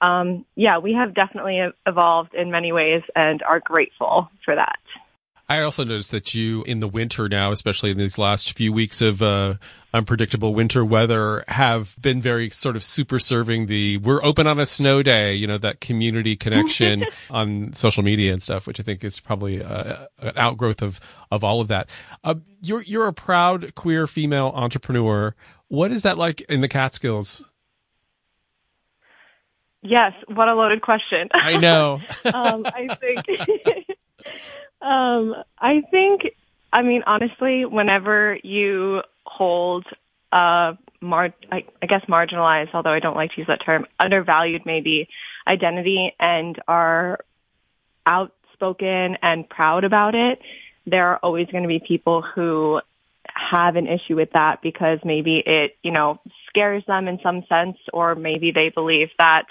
um, yeah, we have definitely evolved in many ways and are grateful for that. I also noticed that you, in the winter now, especially in these last few weeks of uh, unpredictable winter weather, have been very sort of super serving the "we're open on a snow day," you know, that community connection on social media and stuff, which I think is probably uh, an outgrowth of of all of that. Uh, you're you're a proud queer female entrepreneur. What is that like in the Catskills? Yes, what a loaded question. I know. um, I think. Um, I think, I mean, honestly, whenever you hold uh, mar- I, I guess marginalized, although I don't like to use that term, undervalued maybe identity and are outspoken and proud about it, there are always going to be people who have an issue with that because maybe it, you know, scares them in some sense, or maybe they believe that,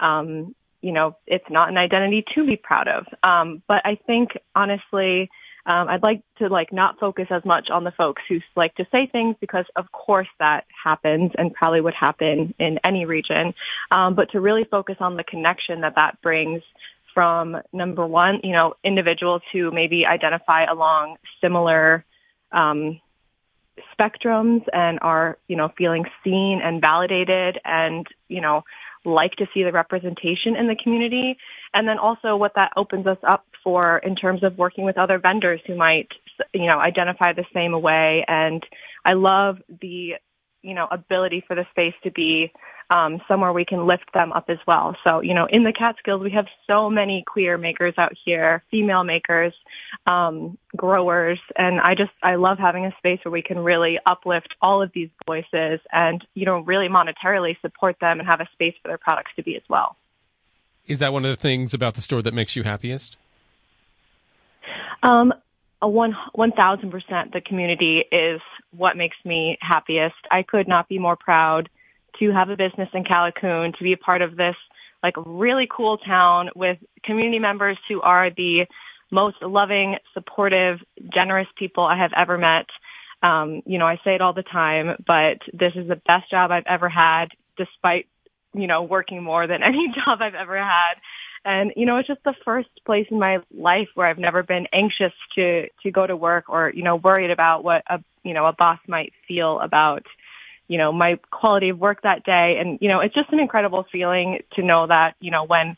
um, you know, it's not an identity to be proud of. Um, but I think honestly, um, I'd like to like not focus as much on the folks who like to say things because of course that happens and probably would happen in any region, um, but to really focus on the connection that that brings from number one, you know, individuals who maybe identify along similar um, spectrums and are, you know, feeling seen and validated and, you know, like to see the representation in the community. And then also what that opens us up for in terms of working with other vendors who might, you know, identify the same way. And I love the, you know, ability for the space to be um, somewhere we can lift them up as well. So, you know, in the Catskills, we have so many queer makers out here, female makers, um, growers, and I just, I love having a space where we can really uplift all of these voices and, you know, really monetarily support them and have a space for their products to be as well. Is that one of the things about the store that makes you happiest? Um, a one one thousand percent. The community is what makes me happiest. I could not be more proud to have a business in Callicoon, to be a part of this like really cool town with community members who are the most loving, supportive, generous people I have ever met. Um, you know, I say it all the time, but this is the best job I've ever had, despite, you know, working more than any job I've ever had. And, you know, it's just the first place in my life where I've never been anxious to, to go to work or, you know, worried about what a, you know, a boss might feel about, you know, my quality of work that day. And, you know, it's just an incredible feeling to know that, you know, when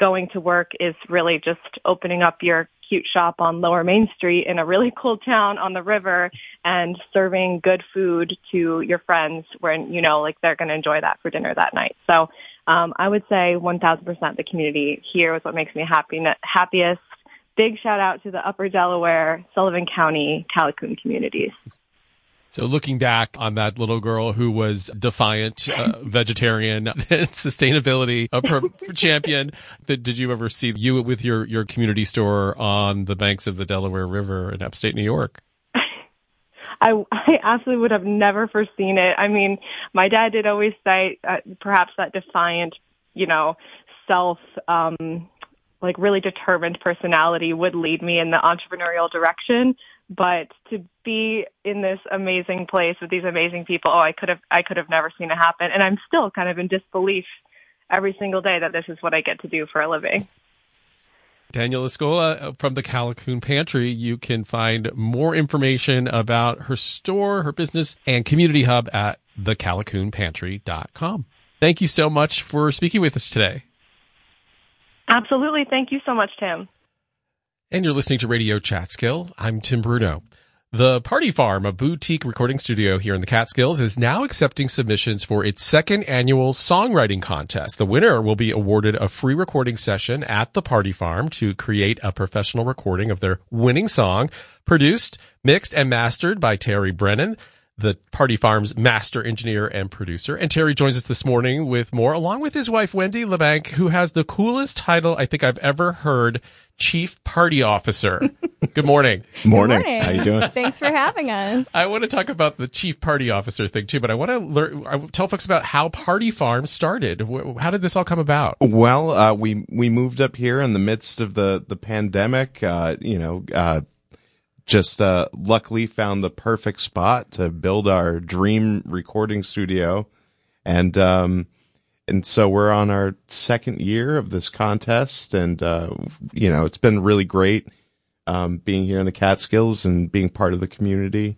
going to work is really just opening up your cute shop on Lower Main Street in a really cool town on the river and serving good food to your friends when, you know, like they're going to enjoy that for dinner that night. So, um, I would say 1000% the community here is what makes me happy, happiest. Big shout out to the Upper Delaware, Sullivan County, Callicoon communities. So looking back on that little girl who was defiant, uh, vegetarian, sustainability champion, did you ever see you with your, your community store on the banks of the Delaware River in upstate New York? I, I absolutely would have never foreseen it. I mean, my dad did always say uh, perhaps that defiant, you know, self, um, like really determined personality would lead me in the entrepreneurial direction but to be in this amazing place with these amazing people oh i could have i could have never seen it happen and i'm still kind of in disbelief every single day that this is what i get to do for a living Dania Lascola from the Callicoon Pantry. You can find more information about her store, her business, and community hub at thecallicoonpantry.com. Thank you so much for speaking with us today. Absolutely. Thank you so much, Tim. And you're listening to Radio Chatskill. I'm Tim Bruno. The Party Farm, a boutique recording studio here in the Catskills, is now accepting submissions for its second annual songwriting contest. The winner will be awarded a free recording session at the Party Farm to create a professional recording of their winning song, produced, mixed, and mastered by Terry Brennan the Party Farm's master engineer and producer. And Terry joins us this morning with more, along with his wife, Wendy LeBanc, who has the coolest title I think I've ever heard, Chief Party Officer. Good morning. morning. Good morning. How you doing? Thanks for having us. I want to talk about the Chief Party Officer thing too, but I want to learn, I tell folks about how Party Farm started. How did this all come about? Well, uh, we, we moved up here in the midst of the, the pandemic, uh, you know, uh, just uh, luckily found the perfect spot to build our dream recording studio, and um, and so we're on our second year of this contest, and uh, you know it's been really great um, being here in the Catskills and being part of the community.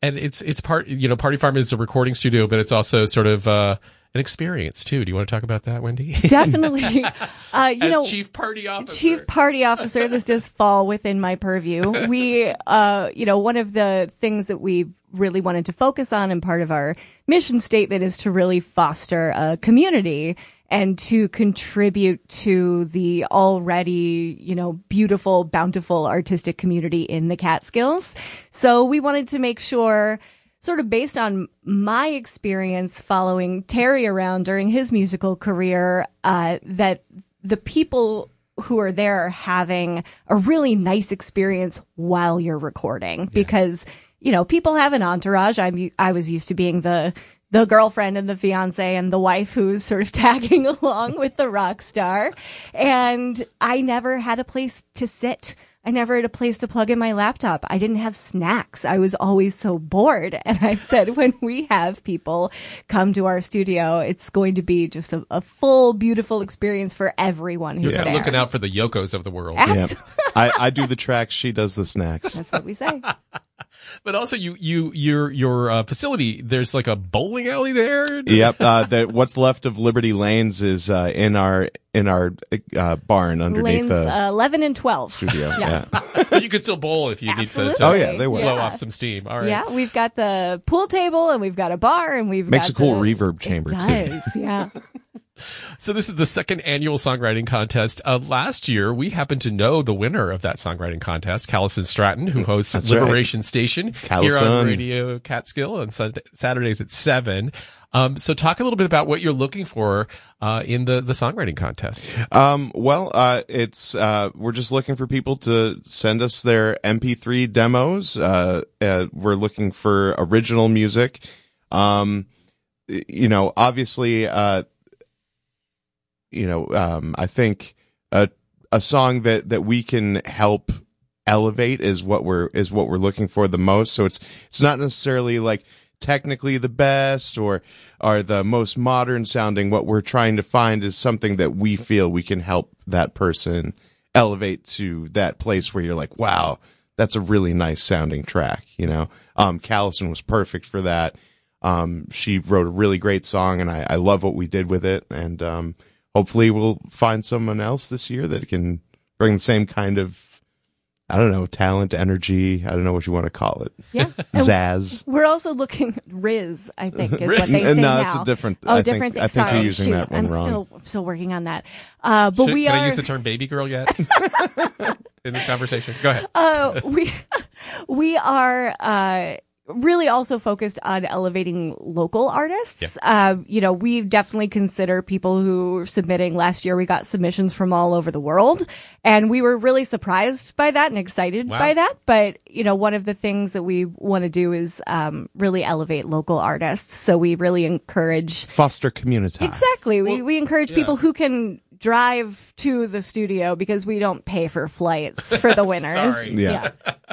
And it's it's part you know Party Farm is a recording studio, but it's also sort of. Uh, an experience too. Do you want to talk about that, Wendy? Definitely. Uh, you As know, chief party officer. Chief party officer. This does fall within my purview. We, uh, you know, one of the things that we really wanted to focus on and part of our mission statement is to really foster a community and to contribute to the already, you know, beautiful, bountiful artistic community in the Catskills. So we wanted to make sure sort of based on my experience following Terry around during his musical career, uh, that the people who are there are having a really nice experience while you're recording because, you know, people have an entourage. I'm, I was used to being the, the girlfriend and the fiance and the wife who's sort of tagging along with the rock star. And I never had a place to sit. I never had a place to plug in my laptop. I didn't have snacks. I was always so bored. And I said, when we have people come to our studio, it's going to be just a, a full, beautiful experience for everyone who's You're there. looking out for the Yokos of the world. Abs- I, I do the tracks, she does the snacks. That's what we say. But also, you you your your uh, facility. There's like a bowling alley there. yep. Uh, that what's left of Liberty Lanes is uh, in our in our uh, barn underneath Lanes the uh, 11 and 12. studio. Yes. Yeah. But you could still bowl if you need to, to Oh, yeah, they will. blow Yeah. off some steam. All right. Yeah, we've got the pool table and we've got a bar and we've Makes a cool the- reverb chamber it too. does, yeah. So this is the second annual songwriting contest. Uh, last year, we happened to know the winner of that songwriting contest, Callison Stratton, who hosts That's right. Liberation Station here on Radio Catskill on Sunday, Saturdays at seven. Um, so talk a little bit about what you're looking for uh, in the the songwriting contest. Um, well, uh, it's, uh, we're just looking for people to send us their MP3 demos. Uh, uh, we're looking for original music. Um, you know, obviously, uh, you know, um, I think a, a song that, that we can help elevate is what we're, is what we're looking for the most. So it's, it's not necessarily like, technically the best or are the most modern sounding. What we're trying to find is something that we feel we can help that person elevate to that place where you're like wow that's a really nice sounding track you know? Um callison was perfect for that. Um she wrote a really great song and i i love what we did with it. And um hopefully we'll find someone else this year that can bring the same kind of I don't know, talent, energy. I don't know what you want to call it. Yeah. Zazz. We're also looking Riz, I think, is what they say No, now. that's a different- Oh, I think- different thing. I think Sorry, you're using shoot. that one I'm wrong. still still working on that. Uh, but Should- we can are I use the term baby girl yet in this conversation? Go ahead. uh, we we are uh, really also focused on elevating local artists. Uh, you know, we definitely consider people who are submitting. Last year, we got submissions from all over the world, and we were really surprised by that and excited Wow. by that. But you know, one of the things that we want to do is um, really elevate local artists. So we really encourage Foster community. Exactly. we, we encourage people who can drive to the studio because we don't pay for flights for the winners. Sorry. Yeah.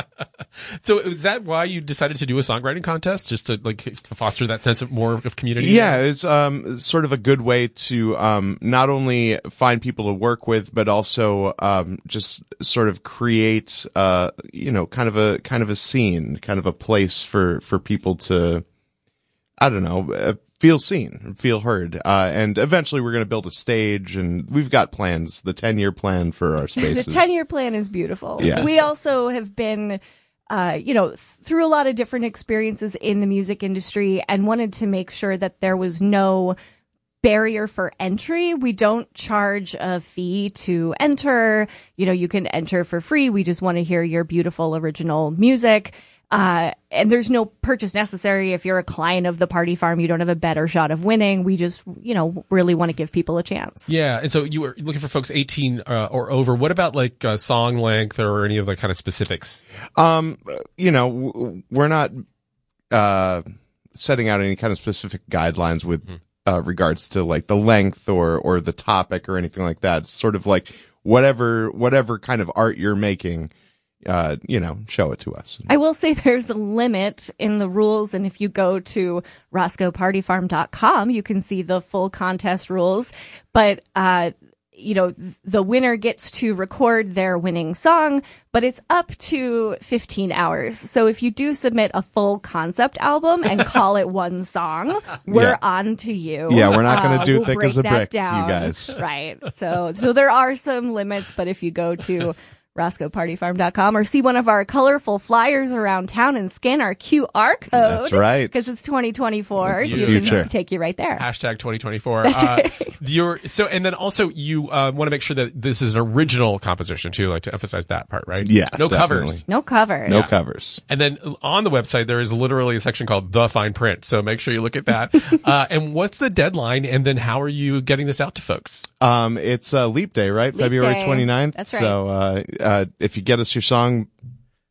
So is that why you decided to do a songwriting contest, just to like foster that sense of more of community? Yeah, it's um sort of a good way to um not only find people to work with, but also um just sort of create uh you know kind of a kind of a scene, kind of a place for for people to I don't know uh, feel seen, feel heard, uh, and eventually we're going to build a stage, and we've got plans, the ten year plan for our space. the 10 year plan is beautiful. Yeah. We also have been, uh, you know, through a lot of different experiences in the music industry and wanted to make sure that there was no barrier for entry. We don't charge a fee to enter. You know, you can enter for free. We just want to hear your beautiful original music. Uh, and there's no purchase necessary. If you're a client of the party farm, you don't have a better shot of winning. We just, you know, really want to give people a chance. Yeah, and so you were looking for folks 18 uh, or over. What about like uh, song length or any of the kind of specifics? Um, you know, w- we're not uh setting out any kind of specific guidelines with uh regards to like the length or or the topic or anything like that. It's sort of like whatever whatever kind of art you're making, uh, you know, show it to us. I will say there's a limit in the rules, and if you go to RoscoePartyFarm.com, you can see the full contest rules. But, uh, you know, the winner gets to record their winning song, but it's up to 15 hours. So if you do submit a full concept album and call it one song, we're Yeah. on to you. Yeah, we're not gonna Uh, do we'll thick as a brick, you guys. Right. So, so there are some limits, but if you go to RoscoePartyFarm.com or see one of our colorful flyers around town and scan our QR code. That's right. Because it's 2024. It's the You future. can take you right there. Hashtag 2024. That's Uh, right. you're so, and then also you uh, want to make sure that this is an original composition too, like to emphasize that part, right? Yeah, no definitely. covers. No cover. No Yeah. covers. And then on the website, there is literally a section called the fine print. So make sure you look at that. uh, and what's the deadline? And then how are you getting this out to folks? Um, it's uh, Leap Day, right? Leap February Day. 29th. That's right. So, uh, if you get us your song,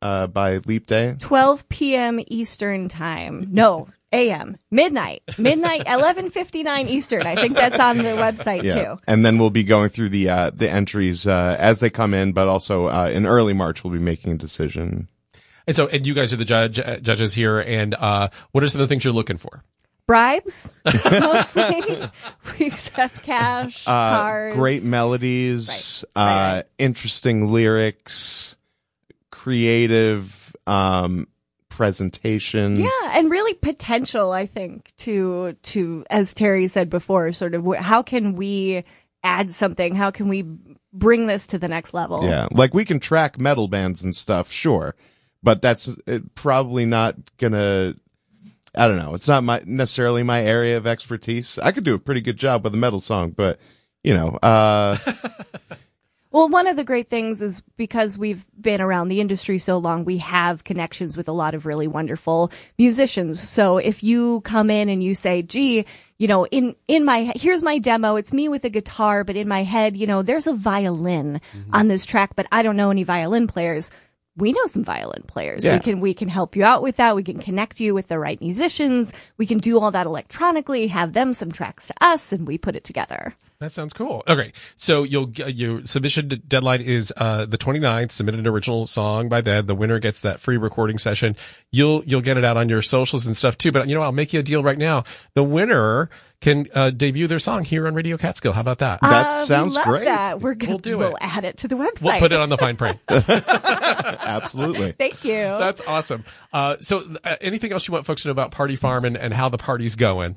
uh, by Leap Day, 12 p.m. Eastern time. No, a.m. Midnight. Midnight, 11:59 Eastern. I think that's on the website too. And then we'll be going through the, uh, the entries, uh, as they come in, but also, uh, in early March, we'll be making a decision. And so, and you guys are the judge uh, judges here. And uh, what are some of the things you're looking for? Bribes, mostly. we accept cash, Uh, cards. great melodies, uh, interesting lyrics, creative, um, presentation. Yeah, and really potential, I think, to to as Terry said before, sort of how can we add something? How can we bring this to the next level? Yeah, like we can track metal bands and stuff, sure, but that's probably not gonna. I don't know. It's not my necessarily my area of expertise. I could do a pretty good job with a metal song, but you know, uh, Well, one of the great things is because we've been around the industry so long, we have connections with a lot of really wonderful musicians. So if you come in and you say, gee, you know, in, in my, here's my demo. It's me with a guitar, but in my head, you know, there's a violin on this track, but I don't know any violin players. We know some violin players. Yeah. We can, we can help you out with that. We can connect you with the right musicians. We can do all that electronically, have them some tracks to us, and we put it together. That sounds cool. Okay. So you'll your submission deadline is uh the 29th. Submit an original song by then. The winner gets that free recording session. You'll you'll get it out on your socials and stuff too. But you know, I'll make you a deal right now. The winner can uh, debut their song here on Radio Catskill. How about that? Uh, we love That. We're gonna We'll do it. we'll it. add it to the website. We'll put it on the fine print. Absolutely. Thank you. That's awesome. Uh, so uh, anything else you want folks to know about Party Farm and, and how the party's going?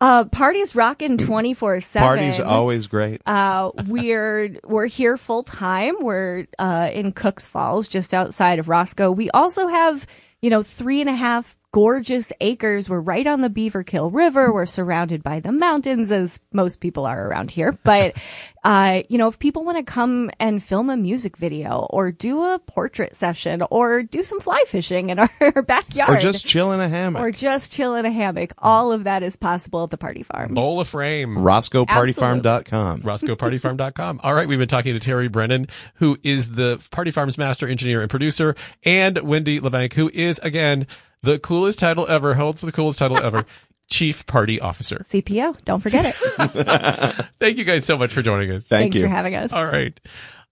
Uh, parties rocking twenty four seven. Party's always great. Uh, we're we're here full time. We're uh, in Cooks Falls, just outside of Roscoe. We also have you know three and a half gorgeous acres. We're right on the Beaverkill River. We're surrounded by the mountains, as most people are around here. But uh, you know, if people want to come and film a music video, or do a portrait session, or do some fly fishing in our backyard, Or just chill in a hammock. or just chill in a hammock, all of that is possible at the Party Farm. Bowl of frame. RoscoePartyFarm.com. RoscoePartyFarm.com. All right, we've been talking to Terry Brennan, who is the Party Farm's master engineer and producer, and Wendy LeBanc, who is, again, the coolest title ever, holds the coolest title ever, Chief Party Officer. CPO, don't forget it. Thank you guys so much for joining us. Thank Thanks you. for having us. All right.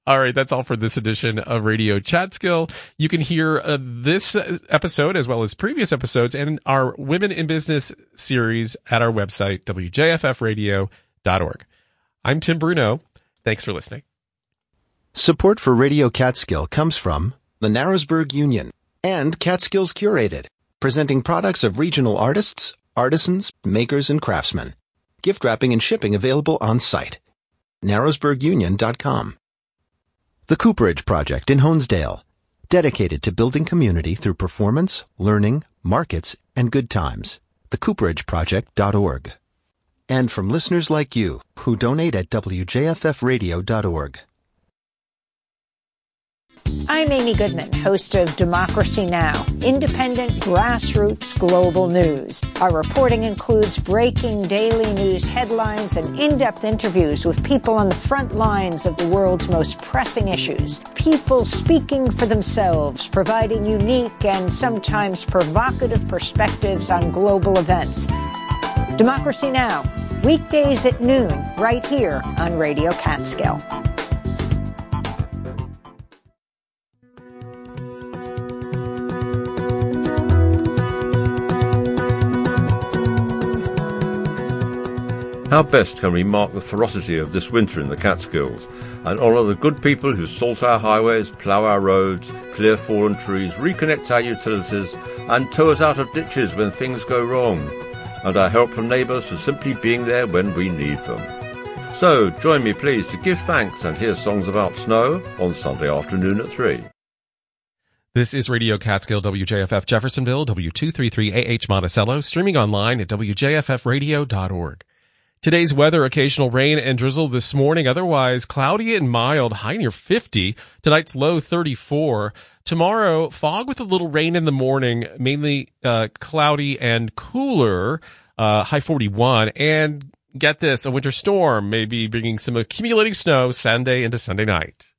All right, that's all for this edition of Radio Chatskill. You can hear uh, this uh, episode as well as previous episodes and our Women in Business series at our website, wjffradio.org. I'm Tim Bruno. Thanks for listening. Support for Radio Catskill comes from the Narrowsburg Union and Catskills Curated, presenting products of regional artists, artisans, makers, and craftsmen. Gift wrapping and shipping available on site. NarrowsburgUnion.com. The Cooperage Project in Honesdale, dedicated to building community through performance, learning, markets, and good times. TheCooperageProject.org. And from listeners like you who donate at WJFFradio.org. I'm Amy Goodman, host of Democracy Now!, independent grassroots global news. Our reporting includes breaking daily news headlines and in-depth interviews with people on the front lines of the world's most pressing issues. People speaking for themselves, providing unique and sometimes provocative perspectives on global events. Democracy Now!, weekdays at noon, right here on Radio Catskill. How best can we mark the ferocity of this winter in the Catskills and honour the good people who salt our highways, plough our roads, clear fallen trees, reconnect our utilities, and tow us out of ditches when things go wrong, and our help from neighbours for simply being there when we need them? So join me please to give thanks and hear songs about snow on Sunday afternoon at 3. This is Radio Catskill, WJFF Jeffersonville, W233AH Monticello, streaming online at WJFFradio.org. Today's weather, occasional rain and drizzle this morning, otherwise cloudy and mild, high near 50. Tonight's low 34. Tomorrow, fog with a little rain in the morning, mainly uh, cloudy and cooler, uh, high 41. And get this, a winter storm may be bringing some accumulating snow Sunday into Sunday night.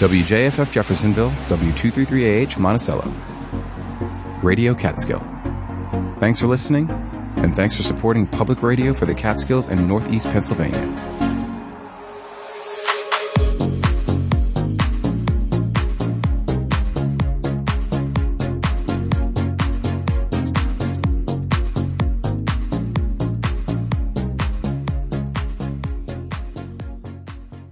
WJFF Jeffersonville, W233AH Monticello. Radio Catskill. Thanks for listening and thanks for supporting public radio for the Catskills and Northeast Pennsylvania.